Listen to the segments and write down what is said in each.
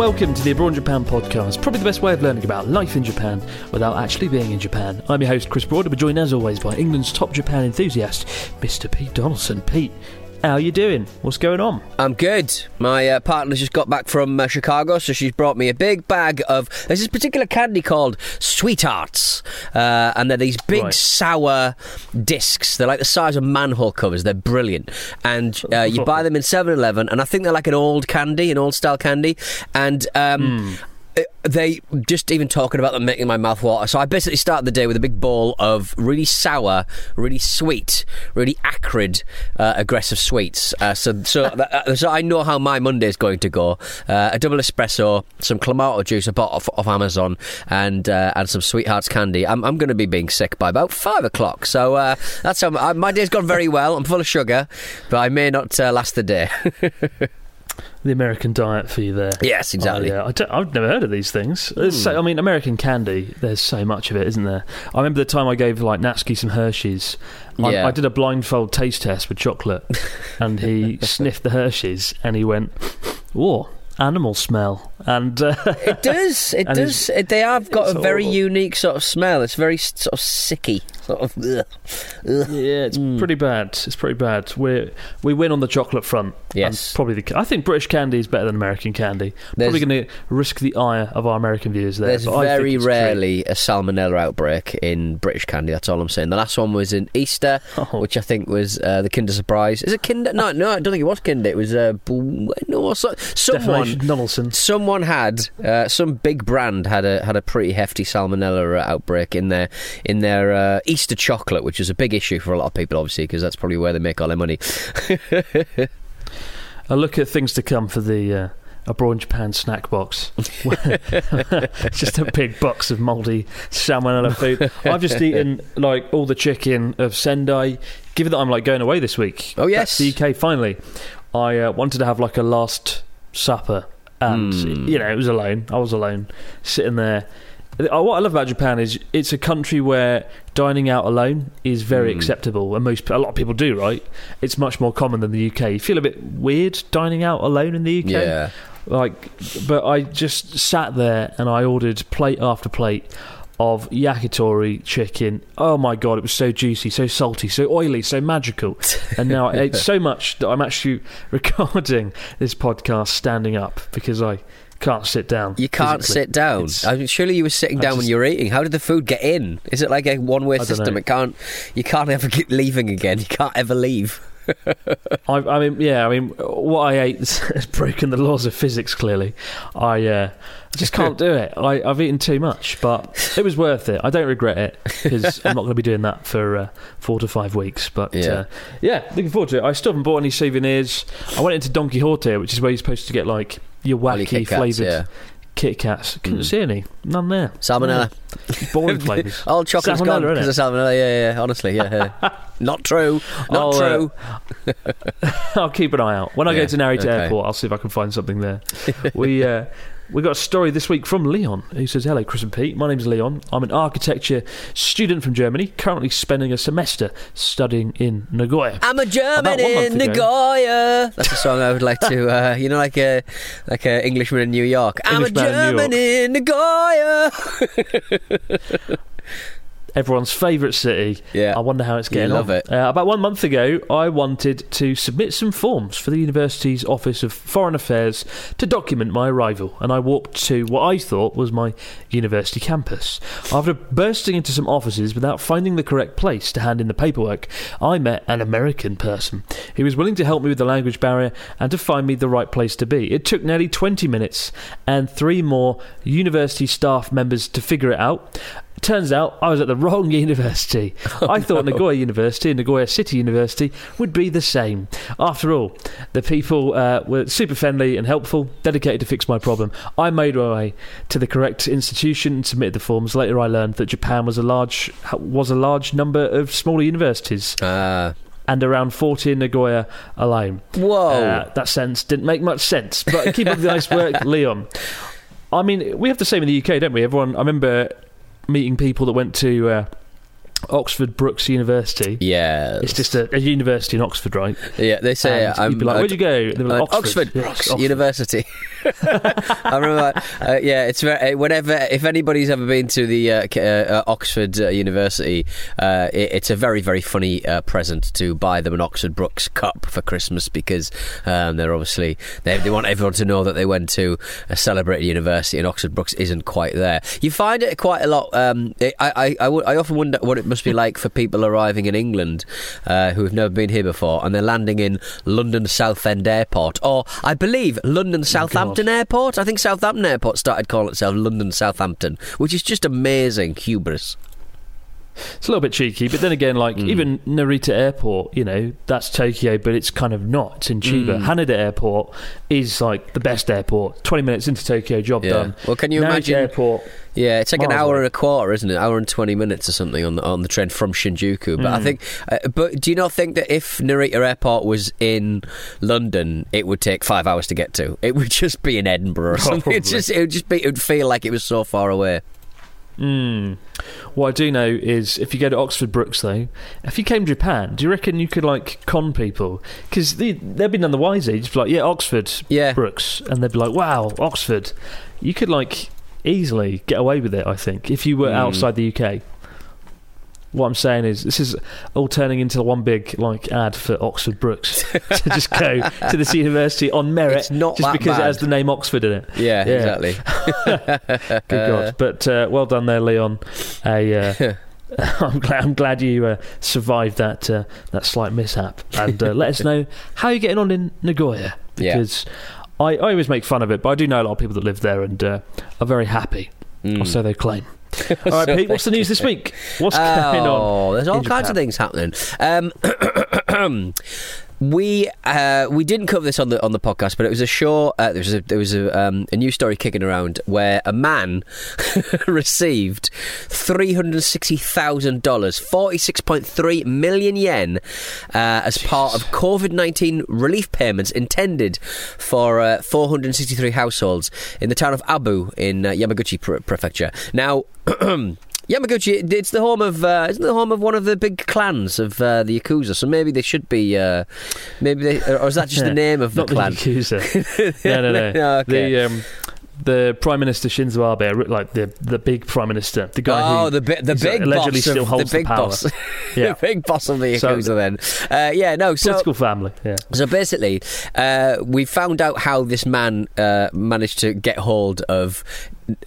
Welcome to the Abroad Japan podcast, probably the best way of learning about life in Japan without actually being in Japan. I'm your host, Chris Broad, and we're joined as always by England's top Japan enthusiast, Mr. Pete Donaldson. Pete, how you doing? What's going on? I'm good. My uh, partner's just got back from uh, Chicago, so she's brought me a big bag of. There's this particular candy called Sweethearts, uh, and they're these big Right. sour discs. They're like the size of manhole covers. They're brilliant, and uh, you buy them in 7-Eleven, and I think they're like an old candy, an old style candy, and. Um, uh, they just even talking about them making my mouth water. So I basically started the day with a big bowl of really sour, really sweet, really acrid, uh, aggressive sweets. Uh, so so, uh, so I know how my Monday is going to go. Uh, a double espresso, some clamato juice I bought off, off Amazon, and uh, and some sweethearts candy. I'm I'm going to be being sick by about five o'clock. So uh, that's how my, my day's gone very well. I'm full of sugar, but I may not uh, last the day. The American diet for you there. yes, exactly. Oh, yeah. I I've never heard of these things. There's So, I mean, American candy. There's so much of it, isn't there? I remember the time I gave like Natsuki some Hershey's. I, Yeah. I did a blindfold taste test with chocolate, and he sniffed the Hershey's and he went, "Whoa, animal smell!" And uh, It does. It does. they have got a very unique sort of smell. It's very sort of sicky. Sort of. Ugh. Ugh. yeah, it's Hmm. pretty bad. It's pretty bad. We we win on the chocolate front. Yes. And probably the. I think British candy is better than American candy. There's- probably going to risk the ire of our American viewers there. There's very rarely a salmonella outbreak in British candy. That's all I'm saying. The last one was in Easter, Oh. which I think was uh, the Kinder Surprise. Is it Kinder? No, no, I don't think it was Kinder. It was uh, no, so, someone. Donaldson. Someone had uh, some big brand had a had a pretty hefty salmonella uh, outbreak in their in their uh, Easter chocolate, which is a big issue for a lot of people, obviously, because that's probably where they make all their money. I look at things to come for the uh, abroad Japan snack box. it's just a big box of mouldy salmonella food. I've just eaten like all the chicken of Sendai. Given that I'm like going away this week, Oh, yes. the UK finally. I uh, wanted to have like a last supper, and Hmm. you know it was alone. I was alone, sitting there. Uh, What I love about Japan is it's a country where dining out alone is very Hmm. acceptable, and most a lot of people do. Right? It's much more common than the UK. You feel a bit weird dining out alone in the UK. Yeah. Like, but I just sat there and I ordered plate after plate of yakitori chicken. Oh my god, it was so juicy, so salty, so oily, so magical. And now I ate so much that I'm actually recording this podcast standing up because I can't sit down. You can't physically. sit down. I mean, surely you were sitting I down when you were eating. How did the food get in? Is it like a one-way system? know. It can't. You can't ever get leaving again. You can't ever leave. I, I mean, yeah, I mean, what I ate has broken the laws of physics. Clearly, I uh, just can't do it. I, I've eaten too much, but it was worth it. I don't regret it because I'm not going to be doing that for uh, four to five weeks. But Yeah. uh, yeah, looking forward to it. I still haven't bought any souvenirs. I went into Don Quijote, which is where you're supposed to get like your wacky flavoured yeah. Kit Kats. Couldn't Mm. see any. None there. Salmonella. Boring flavours. All chocolate's gone because of salmonella. Yeah, yeah. Honestly, yeah. yeah. Not true. Not I'll, uh, true. I'll keep an eye out. When I Yeah, go to Narita okay. Airport, I'll see if I can find something there. we uh, We got a story this week from Leon, who says, "Hello, Chris and Pete. My name's Leon. I'm an architecture student from Germany, currently spending a semester studying in Nagoya." I'm a German About one month in ago- Nagoya. That's a song I would like to, uh, you know, like a like a Englishman in New York. I'm a Englishman in German in Nagoya. everyone's favourite city. Yeah. I wonder how it's You getting love on. it. Uh, about one month ago, I wanted to submit some forms for the university's Office of Foreign Affairs to document my arrival, and I walked to what I thought was my university campus. After bursting into some offices without finding the correct place to hand in the paperwork, I met an American person who was willing to help me with the language barrier and to find me the right place to be. It took nearly 20 minutes and three more university staff members to figure it out. Turns out I was at the wrong university. I thought Nagoya University and Nagoya City University would be the same. After all, the people uh, were super friendly and helpful, dedicated to fix my problem. I made my way to the correct institution and submitted the forms. Later, I learned that Japan was a large was a large number of smaller universities Uh, and around 40 in Nagoya alone. whoa. Uh, that sense didn't make much sense. But keep up the nice work, Leon. I mean, we have the same in the UK, don't we? Everyone, I remember meeting people that went to uh, Oxford Brookes University. yeah. It's just a, a university in Oxford, right? Yeah, they say And I'm you'd be like, uh, where'd you go? Like, Uh, Oxford, Yeah, Brookes Oxford. University. I remember. Uh, yeah, it's very, uh, whenever if anybody's ever been to the uh, uh, uh, Oxford uh, University, uh, it, it's a very very funny uh, present to buy them an Oxford Brookes cup for Christmas because um, they're obviously they, they want everyone to know that they went to a celebrated university and Oxford Brookes isn't quite there. You find it quite a lot. Um, I, I, I, w- I often wonder what it must be like for people arriving in England uh, who have never been here before and they're landing in London Southend Airport or I believe London Southampton Airport. I think Southampton Airport started calling itself London Southampton, which is just amazing hubris. It's a little bit cheeky, but then again, like Mm. even Narita Airport, you know, that's Tokyo, but it's kind of not. It's in Chiba. Mm. Haneda Airport is like the best airport. Twenty minutes into Tokyo, job Yeah. done. Well, can you Narita imagine- Airport? Yeah, it's like an hour away. and a quarter, isn't it? Hour and twenty minutes or something on the on the train from Shinjuku. But Hmm. I think, uh, but do you not think that if Narita Airport was in London, it would take five hours to get to? It would just be in Edinburgh or something. It's Probably. just it would just be it would feel like it was so far away. Mm. What I do know is if you go to Oxford Brookes, though, if you came to Japan, do you reckon you could like con people? Because they, they've been none the wiser. You just be like, yeah, Oxford Yeah. Brookes, and they'd be like, wow, Oxford. You could like easily get away with it. I think if you were Mm. outside the UK. What I'm saying is, this is all turning into one big like ad for Oxford Brookes to just go to this university on merit, It's not just because it has the name Oxford in it. Yeah, Yeah. exactly. Good God! But uh, well done there, Leon. A, uh, I'm glad. I'm glad you uh, survived that uh, that slight mishap. And uh, let us know how you're getting on in Nagoya Yeah. because I, I always make fun of it, but I do know a lot of people that live there and uh, are very happy, Mm. or so they claim. All right, Pete. What's the news this week? What's going on? Oh, there's all in kinds of things happening. Um, we uh, we didn't cover this on the on the podcast, but it was a show. Uh, there was a there was a, um, a news story kicking around where a man received three hundred sixty thousand dollars, forty six point three million yen, uh, as part of COVID nineteen relief payments intended for uh, four hundred sixty three households in the town of Abu in uh, Yamaguchi pre- Prefecture. Now. Yamaguchi, it's the home of, uh, isn't the home of one of the big clans of uh, the Yakuza? So maybe they should be, uh, maybe they, or is that just the name of the Not the clan? Yakuza. no, no, no. No, okay. The um, the Prime Minister Shinzo Abe, like the the big Prime Minister, the guy Oh, who the bi- the big allegedly boss still holds the big power. boss, Yeah. the big boss of the So- Yakuza. then, uh, yeah, no. So political family. Yeah. So basically, uh, we found out how this man uh, managed to get hold of,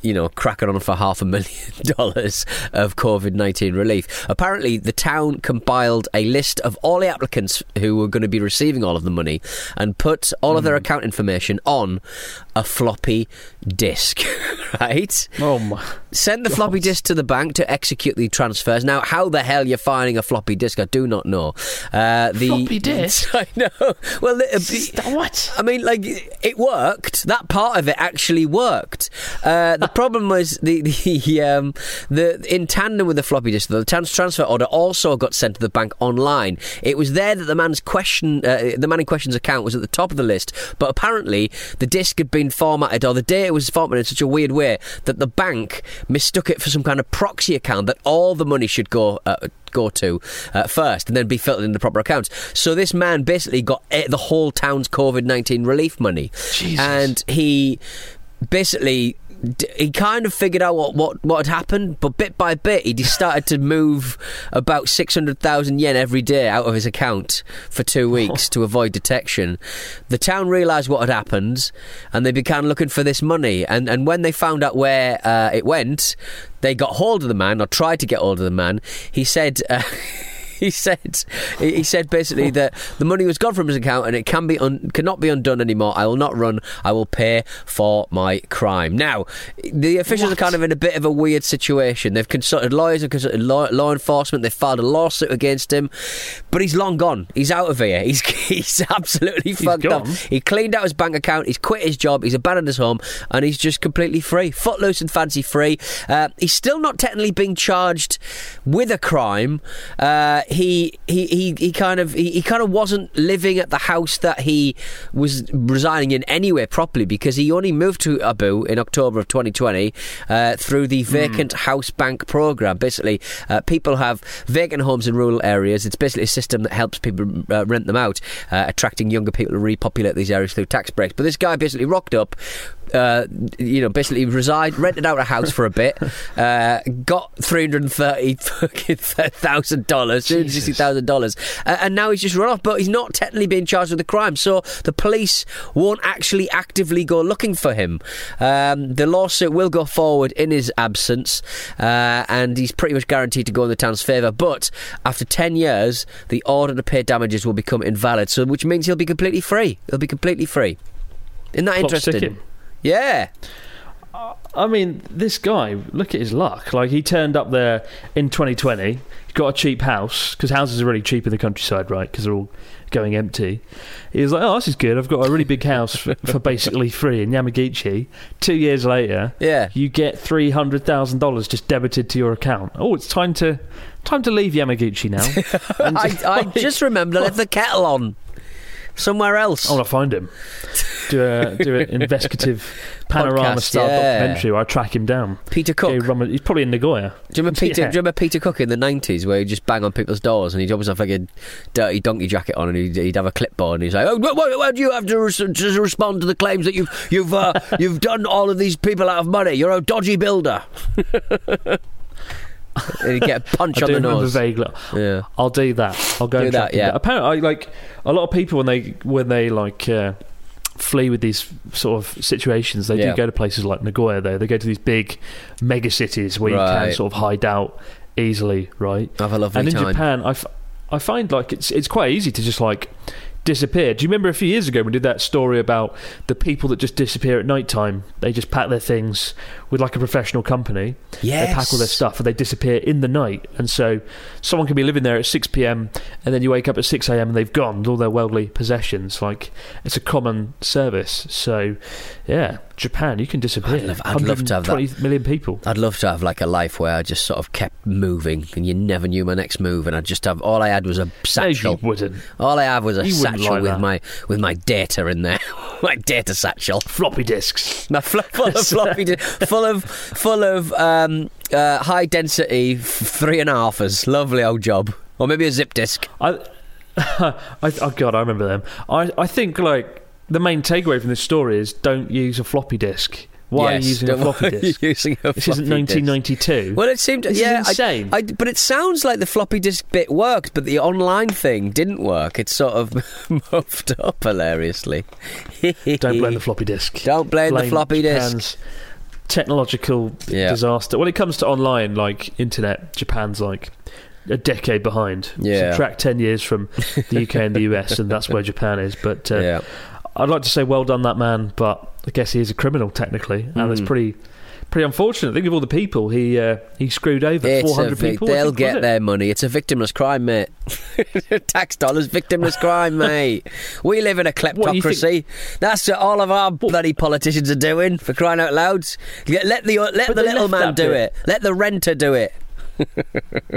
you know, cracking on for half a million dollars of COVID 19 relief. Apparently, the town compiled a list of all the applicants who were going to be receiving all of the money and put all of their account information on a floppy disk, right? Oh my. Send the floppy disk to the bank to execute the transfers. Now, how the hell you're finding a floppy disk, I do not know. Uh, the Floppy disk? I know. Well, the, What? I mean, like it worked. That part of it actually worked. Uh, uh, the problem was the the um, the in tandem with the floppy disk, the trans- transfer order also got sent to the bank online. It was there that the man's question, uh, the man in question's account was at the top of the list, but apparently the disk had been formatted or the data was formatted in such a weird way that the bank mistook it for some kind of proxy account that all the money should go. Uh, go to uh, first and then be filtered in the proper accounts. So this man basically got eh, the whole town's COVID 19 relief money. Jesus. And he basically he kind of figured out what, what, what had happened, but bit by bit, he just started to move about 600,000 yen every day out of his account for two weeks to avoid detection. The town realised what had happened and they began looking for this money. And, and when they found out where uh, it went, they got hold of the man, or tried to get hold of the man. He said. Uh, he said he said basically that the money was gone from his account and it can be un, cannot be undone anymore. I will not run. I will pay for my crime. Now, the officials are kind of in a bit of a weird situation. They've consulted lawyers, they've consulted law, law enforcement. They've filed a lawsuit against him, but he's long gone. He's out of here. He's he's absolutely fucked up. gone? He cleaned out his bank account. He's quit his job. He's abandoned his home, and he's just completely free, footloose and fancy free. Uh, he's still not technically being charged with a crime. Uh, he, he he he kind of he, he kind of wasn't living at the house that he was residing in anyway properly because he only moved to Abu in October of 2020 uh, through the vacant house bank program. Basically, uh, people have vacant homes in rural areas. It's basically a system that helps people uh, rent them out, uh, attracting younger people to repopulate these areas through tax breaks. But this guy basically rocked up. Uh, you know, basically reside, rented out a house for a bit, uh, got three hundred and thirty thousand dollars, two hundred sixty thousand dollars, and now he's just run off. But he's not technically being charged with a crime, so the police won't actually actively go looking for him. Um, the lawsuit will go forward in his absence, uh, and he's pretty much guaranteed to go in the town's favour. But after ten years, the order to pay damages will become invalid, so which means he'll be completely free. He'll be completely free. Isn't that Clock's interesting? ticking. Yeah. I mean, this guy, look at his luck. Like, he turned up there in 2020, he got a cheap house, because houses are really cheap in the countryside, right? Because they're all going empty. He was like, oh, this is good. I've got a really big house for, for basically free in Yamaguchi. Two years later, Yeah. you get $300,000 just debited to your account. Oh, it's time to time to leave Yamaguchi now. I, I just remembered I left the kettle on somewhere else. I want to find him. Do a do an investigative panorama Podcast, style yeah. documentary where I track him down. Peter Cook. Go Do he's probably in Nagoya. you, remember Peter, Yeah. do you remember Peter Cook in the 90s where he'd just bang on people's doors and he'd always have like a dirty donkey jacket on and he'd, he'd have a clipboard and he's like, oh, why, why, why do you have to, res- to respond to the claims that you've, you've, uh, you've done all of these people out of money? You're a dodgy builder. and he'd get a punch I on do the nose. vaguely. Yeah. I'll do that. I'll go Do and that, yeah. Apparently, I, like a lot of people when they when they like uh, flee with these sort of situations, they Yeah. do go to places like Nagoya. Though they go to these big mega cities where you can sort of hide out easily, right? Have a lovely and in time. Japan, I, f- I find like it's it's quite easy to just like disappear. Do you remember a few years ago we did that story about the people that just disappear at night time? They just pack their things with like a professional company. Yes. They pack all their stuff and they disappear in the night. And so someone can be living there at 6 p.m. and then you wake up at 6 a.m. and they've gone with all their worldly possessions. Like it's a common service. So yeah, Japan, you can disappear. I'd love- I'd love to have that. million people. I'd love to have like a life where I just sort of kept moving and you never knew my next move and I just have all I had was a No, satchel. you wouldn't. All I have was a You satchel like with that. my with my data in there, my data satchel, Floppy disks. my fl- full of floppy, di- full of full of um, uh, high density f- three and a halfers. Lovely old job, or maybe a zip disk. I, I, oh god, I remember them. I, I think like the main takeaway from this story is don't use a floppy disk. Why are you using a floppy disk? using a This isn't floppy disk. 1992. Well, it seemed This yeah, I- insane. I, but it sounds like the floppy disk bit worked, but the online thing didn't work. It's sort of muffed up hilariously. Don't blame the floppy disk. Don't blame the floppy disk. Technological Yeah. disaster. When it comes to online, like internet, Japan's like a decade behind. Yeah. Subtract 10 years from the UK and the US, and that's where Japan is. But uh, yeah. I'd like to say well done, that man, but I guess he is a criminal technically, and it's Mm. pretty pretty unfortunate. Think of all the people he uh, he screwed over. Four hundred vic- people. They'll think, get their money. It's a victimless crime, mate. Tax dollars, victimless crime, mate. We live in a kleptocracy. That's what all of our bloody politicians are doing. For crying out loud, let let the let But the little man do bit. it. Let the renter do it.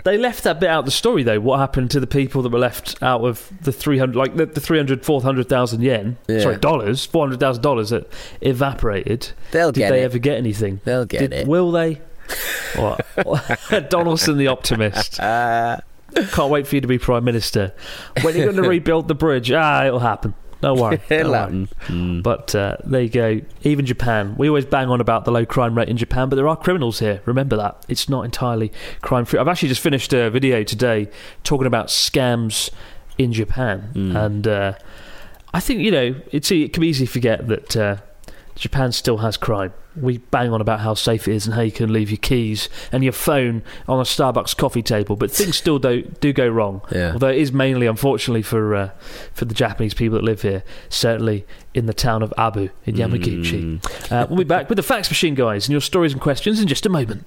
They left that bit out of the story, though. What happened to the people that were left out of the 300, like the, the 300, 400,000 yen, Yeah. sorry, dollars, $400,000 that evaporated? They'll Did get they it. ever get anything? They'll get Did- it. Will they? what? Donaldson the optimist. Uh, Can't wait for you to be Prime Minister. When are you going to rebuild the bridge? Ah, it'll happen. Don't worry. Don't worry. Mm. But uh, there you go. Even Japan. We always bang on about the low crime rate in Japan, but there are criminals here. Remember that. It's not entirely crime free. I've actually just finished a video today talking about scams in Japan. And uh, I think, you know, it's, it can be easy to forget that uh, Japan still has crime. We bang on about how safe it is and how you can leave your keys and your phone on a Starbucks coffee table, but things still do do go wrong. Yeah. Although it is mainly, unfortunately, for uh, for the Japanese people that live here, certainly in the town of Abu in Yamaguchi. Uh, we'll be back with the fax machine, guys, and your stories and questions in just a moment.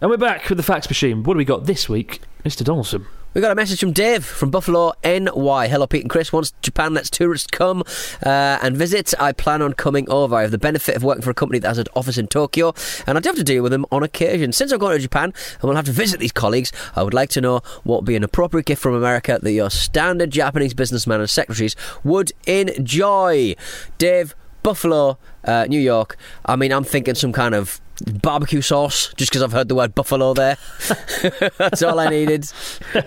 And we're back with the fax machine. What do we got this week, Mr. Donaldson? We got a message from Dave from Buffalo, NY. Hello, Pete and Chris. Once Japan lets tourists come uh, and visit, I plan on coming over. I have the benefit of working for a company that has an office in Tokyo, and I do have to deal with them on occasion. Since I'm going to Japan and will have to visit these colleagues, I would like to know what would be an appropriate gift from America that your standard Japanese businessmen and secretaries would enjoy. Dave, Buffalo, uh, New York. I mean, I'm thinking some kind of barbecue sauce, just because I've heard the word buffalo there. That's all I needed.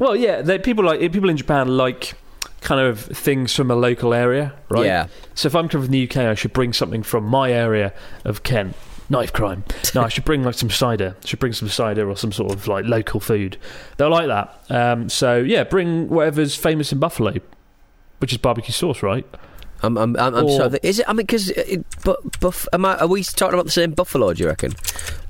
Well, yeah, people like people in Japan like kind of things from a local area, right? Yeah. So if I'm coming from the UK, I should bring something from my area of Kent. Knife crime. No, I should bring like some cider. I should bring some cider or some sort of like local food. They'll like that. Um, so yeah, bring whatever's famous in Buffalo, which is barbecue sauce, right? I'm, I'm, I'm, I'm. Is it? I mean, because but buff, am I, are we talking about the same buffalo? Do you reckon?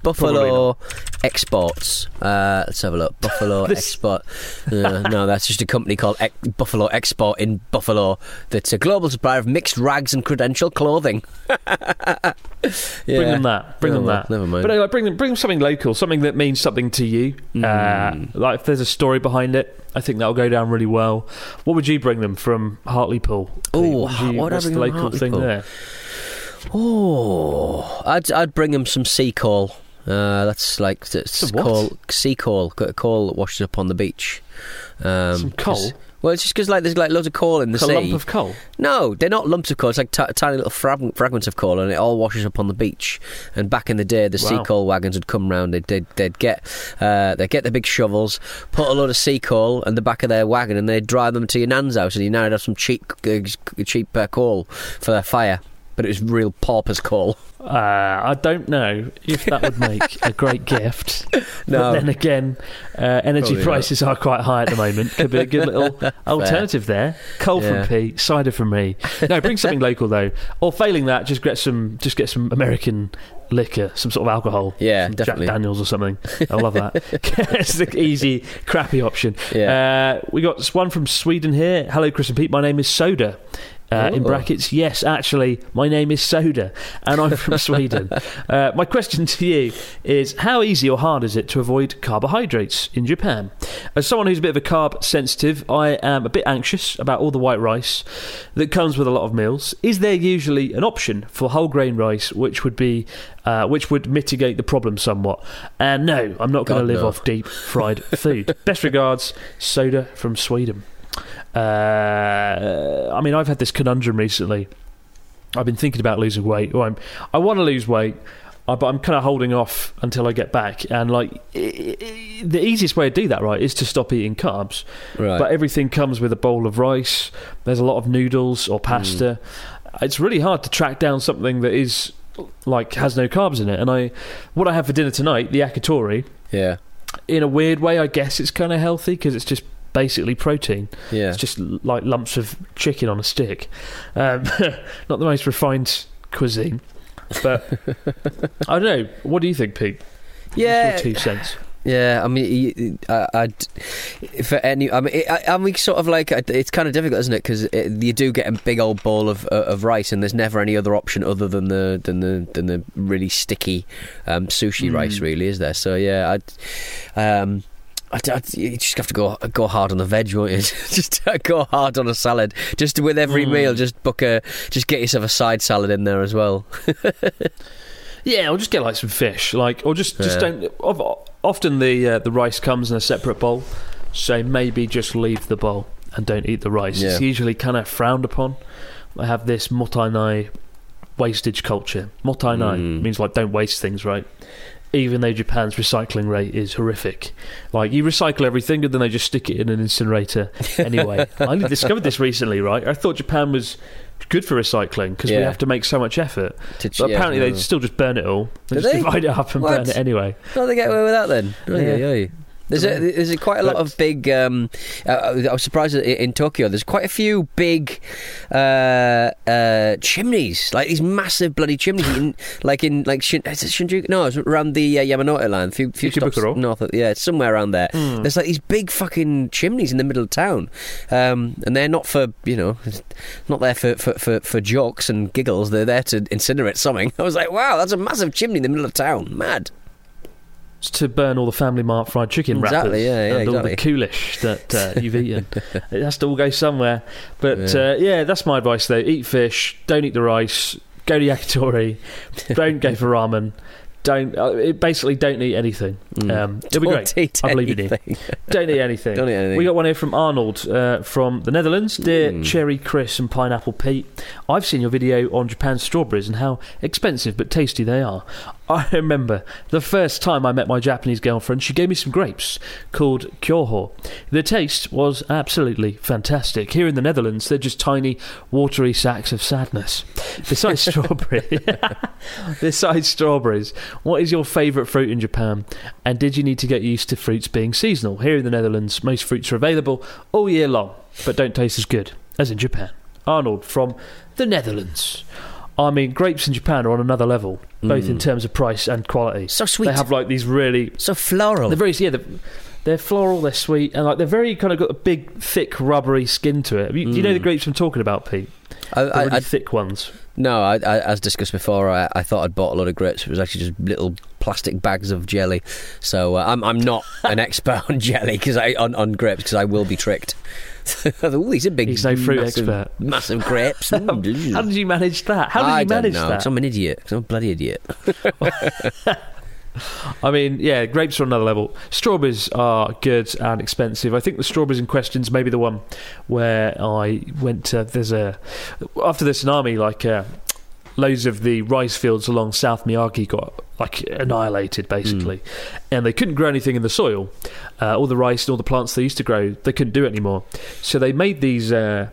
Buffalo exports. Uh, let's have a look. Buffalo export. Uh, no, that's just a company called Ex- Buffalo Export in Buffalo. That's a global supplier of mixed rags and credential clothing. Bring them that. Bring Oh, them well, that. never mind. But anyway, bring them. Bring them something local, something that means something to you. Hmm. Uh, like if there's a story behind it, I think that'll go down really well. What would you bring them from Hartlepool? Oh, what you, what I what's bring the local thing Hartlepool? there? Oh, I'd I'd bring him some sea coal. Uh, that's like it's coal, sea coal, got coal that washes up on the beach. Um, Some coal? Well, it's just because like there's like loads of coal in the a sea. A lump of coal. No, they're not lumps of coal. It's like ti tiny little frag- fragments of coal, and it all washes up on the beach. And back in the day, the sea coal wagons would come round. They'd, they'd, they'd get uh, they'd get the big shovels, put a load of sea coal in the back of their wagon, and they'd drive them to your nan's house, and you now have some cheap uh, cheap uh, coal for their fire. But it was real paupers coal. Uh, I don't know if that would make a great gift. No. But then again, uh, energy Probably not. prices are quite high at the moment. Could be a good little alternative there. Coal Yeah. from Pete, cider from me. No, bring something local though. Or failing that, just get some, just get some American liquor, some sort of alcohol. Yeah, some definitely. Jack Daniels or something. I love that. it's the easy, crappy option. Yeah. Uh, we got one from Sweden here. Hello, Chris and Pete. My name is Soda. Uh, in Oh. brackets, yes, actually, my name is Soda, and I'm from Sweden. Uh, my question to you is How easy or hard is it to avoid carbohydrates in Japan? As someone who's a bit of a carb sensitive, I am a bit anxious about all the white rice that comes with a lot of meals. Is there usually an option for whole grain rice which would be uh, which would mitigate the problem somewhat? And no, I'm not going to live no. off deep fried food. Best regards, Soda from Sweden. Uh, I mean, I've had this conundrum recently. I've been thinking about losing weight. Or I'm, I want to lose weight, uh, but I'm kind of holding off until I get back. And like, i i the easiest way to do that, right, is to stop eating carbs. Right. But everything comes with a bowl of rice. There's a lot of noodles or pasta. It's really hard to track down something that is like has no carbs in it. And I, what I have for dinner tonight, the yakitori. yeah. In a weird way, I guess it's kind of healthy because it's just basically protein. Yeah. It's just like lumps of chicken on a stick. Um, not the most refined cuisine, but I don't know. What do you think, Pete? Yeah. two cents. Yeah, I mean, I, I'd for any. I mean, it, I, I mean, sort of like it's kind of difficult, isn't it? Because you do get a big old bowl of uh, of rice, and there's never any other option other than the than the than the really sticky um, sushi rice, really, is there? So yeah, I'd. Um, I'd, I'd, you just have to go go hard on the veg, won't you? just go hard on a salad. Just with every meal, just book a, just get yourself a side salad in there as well. Yeah, or just get like some fish, like, or just just Yeah. don't. Often the uh, the rice comes in a separate bowl, so maybe just leave the bowl and don't eat the rice. It's usually kind of frowned upon. I have this mottainai wastage culture. Mottainai Mm. means like don't waste things, right? Even though Japan's recycling rate is horrific, like you recycle everything and then they just stick it in an incinerator anyway. I only discovered this recently, right? I thought Japan was good for recycling because we have to make so much effort. To- But yeah, apparently they still just burn it all. They Do just they? divide it up and What? burn it anyway. How do they get away with that then? Yeah. There's a, there's a quite a lot of big. Um, uh, I was surprised that in Tokyo. There's quite a few big uh, uh, chimneys, like these massive bloody chimneys, in, like in like Shin, is it Shinjuku? No, it's around the uh, Yamanote line. Few, few stops north. Of, yeah, it's somewhere around there. There's like these big fucking chimneys in the middle of town, um, and they're not for you know, not there for, for, for, for jokes and giggles. They're there to incinerate something. I was like, wow, that's a massive chimney in the middle of town. Mad. To burn all the Family Mart fried chicken wrappers Exactly, yeah, yeah, and all the exactly. coolish that uh, you've eaten. it has to all go somewhere. But yeah. Uh, yeah, that's my advice though. Eat fish. Don't eat the rice. Go to yakitori. don't go for ramen. Don't uh, basically don't eat anything. Um, it'll be Don't great. eat I believe in you. anything. Don't eat anything. Don't eat anything. We got one here from Arnold uh, from the Netherlands. Dear Mm. Cherry, Chris, and Pineapple Pete, I've seen your video on Japan's strawberries and how expensive but tasty they are. I remember the first time I met my Japanese girlfriend, she gave me some grapes called Kyoho. The taste was absolutely fantastic. Here in the Netherlands, they're just tiny, watery sacks of sadness. Besides strawberry, besides strawberries, what is your favourite fruit in Japan? And did you need to get used to fruits being seasonal? Here in the Netherlands, most fruits are available all year long, but don't taste as good as in Japan. Arnold from the Netherlands. I mean, grapes in Japan are on another level, both in terms of price and quality. Mm. So sweet. They have like these really So floral. they're very yeah. They're, they're floral. They're sweet, and like they're very kind of got a big, thick, rubbery skin to it. You, Do you know the grapes I'm talking about, Pete? I, The Mm. I, really I, thick ones. no, I, I, as discussed before, I, I thought I'd bought a lot of grapes. It was actually just little plastic bags of jelly. So uh, I'm I'm not an expert on jelly because I on, on grapes because I will be tricked. Ooh, these are big. He's no fruit massive, expert. Massive grapes. How did you manage that? How did I you manage know, that? I'm an idiot. I'm a bloody idiot. I mean, yeah, grapes are another level. Strawberries are good and expensive. I think the strawberries in question's maybe the one where I went to. There's a after the tsunami, like uh, loads of the rice fields along South Miyagi got like annihilated basically, and they couldn't grow anything in the soil. Uh, all the rice and all the plants they used to grow, they couldn't do it anymore. So they made these. Uh,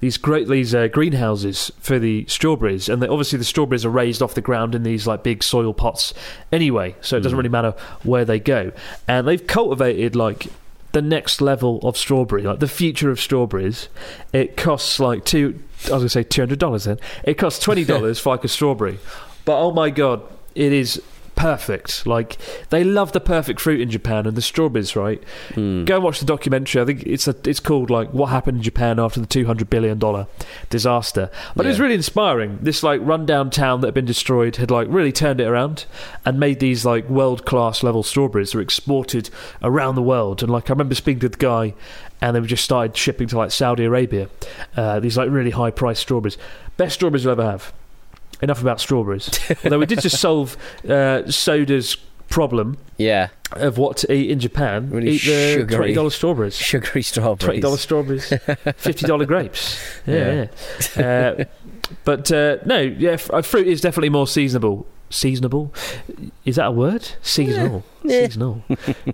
these great these uh, greenhouses for the strawberries, and they, obviously the strawberries are raised off the ground in these like big soil pots anyway, so it doesn't really matter where they go. And they've cultivated like the next level of strawberry, like the future of strawberries. It costs like two. I was gonna say two hundred dollars. Then it costs twenty dollars for like a strawberry, but oh my god, it is perfect. Like they love the perfect fruit in Japan and the strawberries, right? Go and watch the documentary. I think it's a, it's called like what happened in Japan after the two hundred billion dollar disaster. But it was really inspiring. This like rundown town that had been destroyed had like really turned it around and made these like world class level strawberries that were exported around the world. And like I remember speaking to the guy, and they were just started shipping to like Saudi Arabia. Uh, these like really high priced strawberries, best strawberries you'll ever have. Enough about strawberries. Although we did just solve uh, Soda's problem Yeah, of what to eat in Japan. Really eat the sugary. twenty dollars strawberries. sugary strawberries. Twenty dollars strawberries, fifty dollar grapes. Yeah, yeah. Uh, but uh, no, yeah, f- uh, fruit is definitely more seasonable. Seasonable, is that a word? Seasonal, seasonal.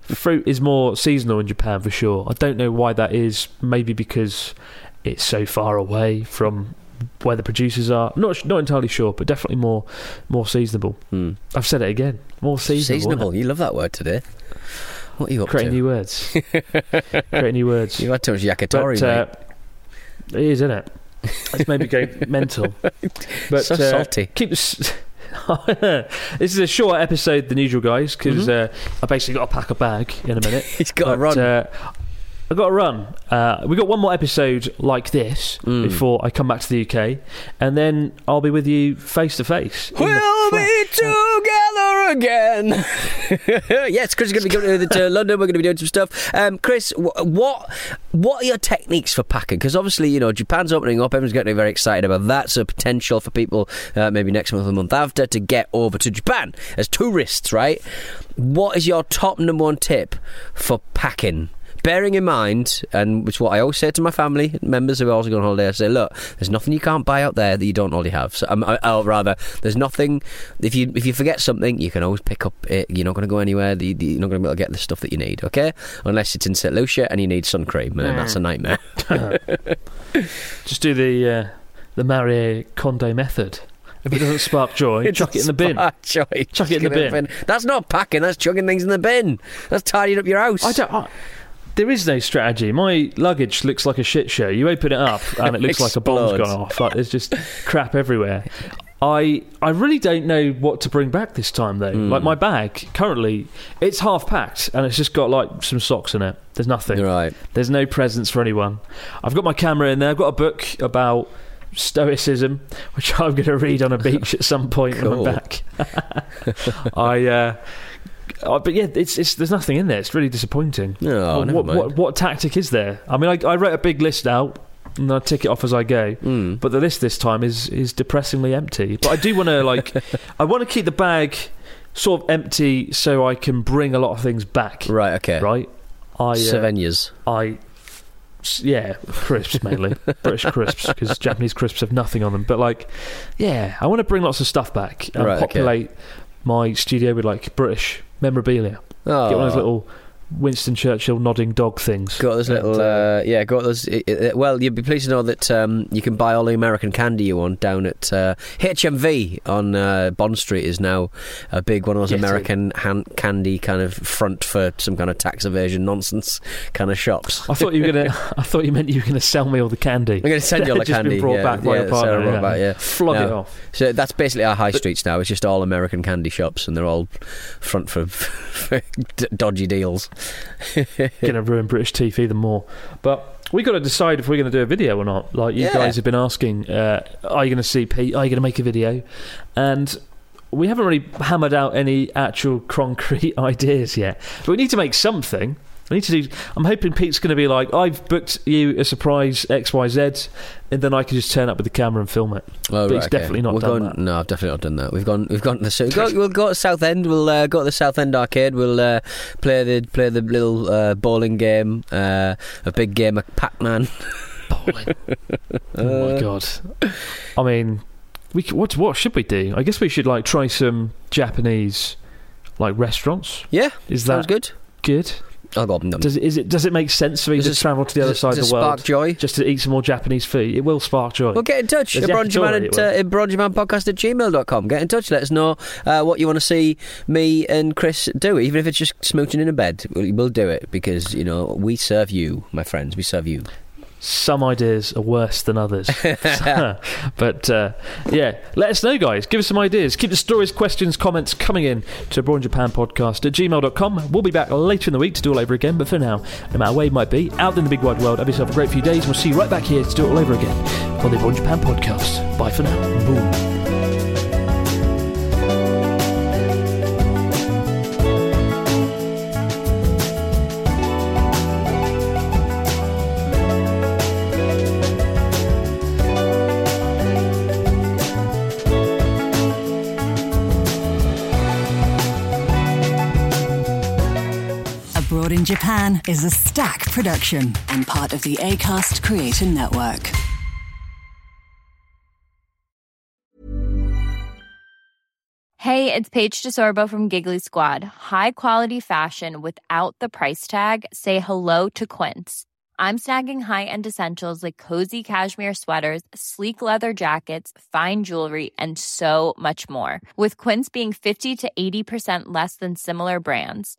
fruit is more seasonal in Japan for sure. I don't know why that is. Maybe because it's so far away from where the producers are. Not not entirely sure, but definitely more more seasonable. Hmm. I've said it again. More seasonable. Seasonable. You love that word today. What are you up to? Creating to? new words. Creating new words. You've had too much yakitori, But, uh, it is, isn't it? It's made me go mental. But So uh, salty. Keep this. this is a short episode than usual, guys, because uh, I basically got to pack a bag in a minute. He's got to run. Uh, I've got to run. Uh, we got one more episode like this Mm. before I come back to the UK, and then I'll be with you face to face. We'll be together again. yes, Chris is going to be going to, to London. We're going to be doing some stuff. Um, Chris, what what are your techniques for packing? Because obviously, you know, Japan's opening up. Everyone's getting very excited about that. So potential for people, uh, maybe next month or the month after, to get over to Japan as tourists. Right? What is your top number one tip for packing? Bearing in mind, and which is what I always say to my family members who are also going on holiday, I say, look, there's nothing you can't buy out there that you don't already have. So, um, I, or rather, there's nothing. If you if you forget something, you can always pick up it. You're not going to go anywhere. the- the- You're not going to be able to get the stuff that you need. Okay, unless it's in St Lucia and you need sun cream, and then that's a nightmare. Just do the uh, the Marie Kondo method. If it doesn't spark joy, chuck it in the bin. Spark joy. Chuck it in the bin. That's not packing. That's chucking things in the bin. That's tidying up your house. I don't. I, there is no strategy. My luggage looks like a shit show. You open it up and it looks like a bomb's gone off. Like there's just crap everywhere. I I really don't know what to bring back this time though. Hmm. Like my bag currently, it's half packed and it's just got like some socks in it. There's nothing. Right. There's no presents for anyone. I've got my camera in there. I've got a book about stoicism, which I'm going to read on a beach at some point when Cool. I'm back. I. Uh, uh, but yeah, it's, it's there's nothing in there. It's really disappointing. No, Oh, what, what what tactic is there? I mean, I, I wrote a big list out and I tick it off as I go. Mm. But the list this time is is depressingly empty. But I do want to like, I want to keep the bag sort of empty so I can bring a lot of things back. Right. Okay. Right. I uh, Souvenirs. I yeah, crisps mainly British crisps because Japanese crisps have nothing on them. But like, yeah, I want to bring lots of stuff back and Right, okay. populate my studio with like British memorabilia. Oh. Get one of those little Winston Churchill nodding dog things. Got those little, And, uh, yeah, got those. Uh, uh, well, you'd be pleased to know that um, you can buy all the American candy you want down at uh, HMV on uh, Bond Street. Is now a big one of those Yes, American han- candy kind of front for some kind of tax evasion nonsense kind of shops. I thought you were gonna. I thought you meant you were gonna sell me all the candy. I'm going to send you all the Just been candy. brought yeah, back by yeah, your partner, yeah. back, yeah. Flog it off. So that's basically our high streets now. It's just all American candy shops, and they're all front for, for dodgy deals. Going to ruin British teeth even more. But we got to decide if we're going to do a video or not. Like you Yeah. guys have been asking, uh, are you going to see Pete? Are you going to make a video? And we haven't really hammered out any actual concrete ideas yet. But we need to make something. We need to do. I'm hoping Pete's going to be like, I've booked you a surprise X Y Z, and then I can just turn up with the camera and film it. Oh, But he's okay. definitely not We're done going, that. No, I've definitely not done that. We've gone. We've gone to the. So we'll go, we'll go to Southend. We'll uh, go to the Southend arcade. We'll uh, play the play the little uh, bowling game. Uh, a big game of Pac Man. Bowling. oh my god! I mean, we what what should we do? I guess we should like try some Japanese like restaurants. Yeah, Is sounds that good. good? I'll go. Num. Does it, is it does it make sense for me Does to it- travel to the other side of the world spark joy? just to eat some more Japanese food? It will spark joy. Well, get in touch. Yakitori, at uh, at gmail.com. Get in touch. Let us know uh, what you want to see me and Chris do. Even if it's just smooching in a bed, we'll, we'll do it because, you know, we serve you, my friends. We serve you. Some ideas are worse than others. but uh, yeah, let us know, guys. Give us some ideas. Keep the stories, questions, comments coming in to Abroad in Japan podcast at gmail.com. We'll be back later in the week to do it all over again. But for now, no matter where you might be, out in the big wide world, have yourself a great few days. and We'll see you right back here to do it all over again on the Abroad in Japan podcast. Bye for now. Boom. Japan is a stack production and part of the ACAST Creator Network. Hey, it's Paige DeSorbo from Giggly Squad. High quality fashion without the price tag. Say hello to Quince. I'm snagging high-end essentials like cozy cashmere sweaters, sleek leather jackets, fine jewelry, and so much more. With Quince being 50 to 80% less than similar brands.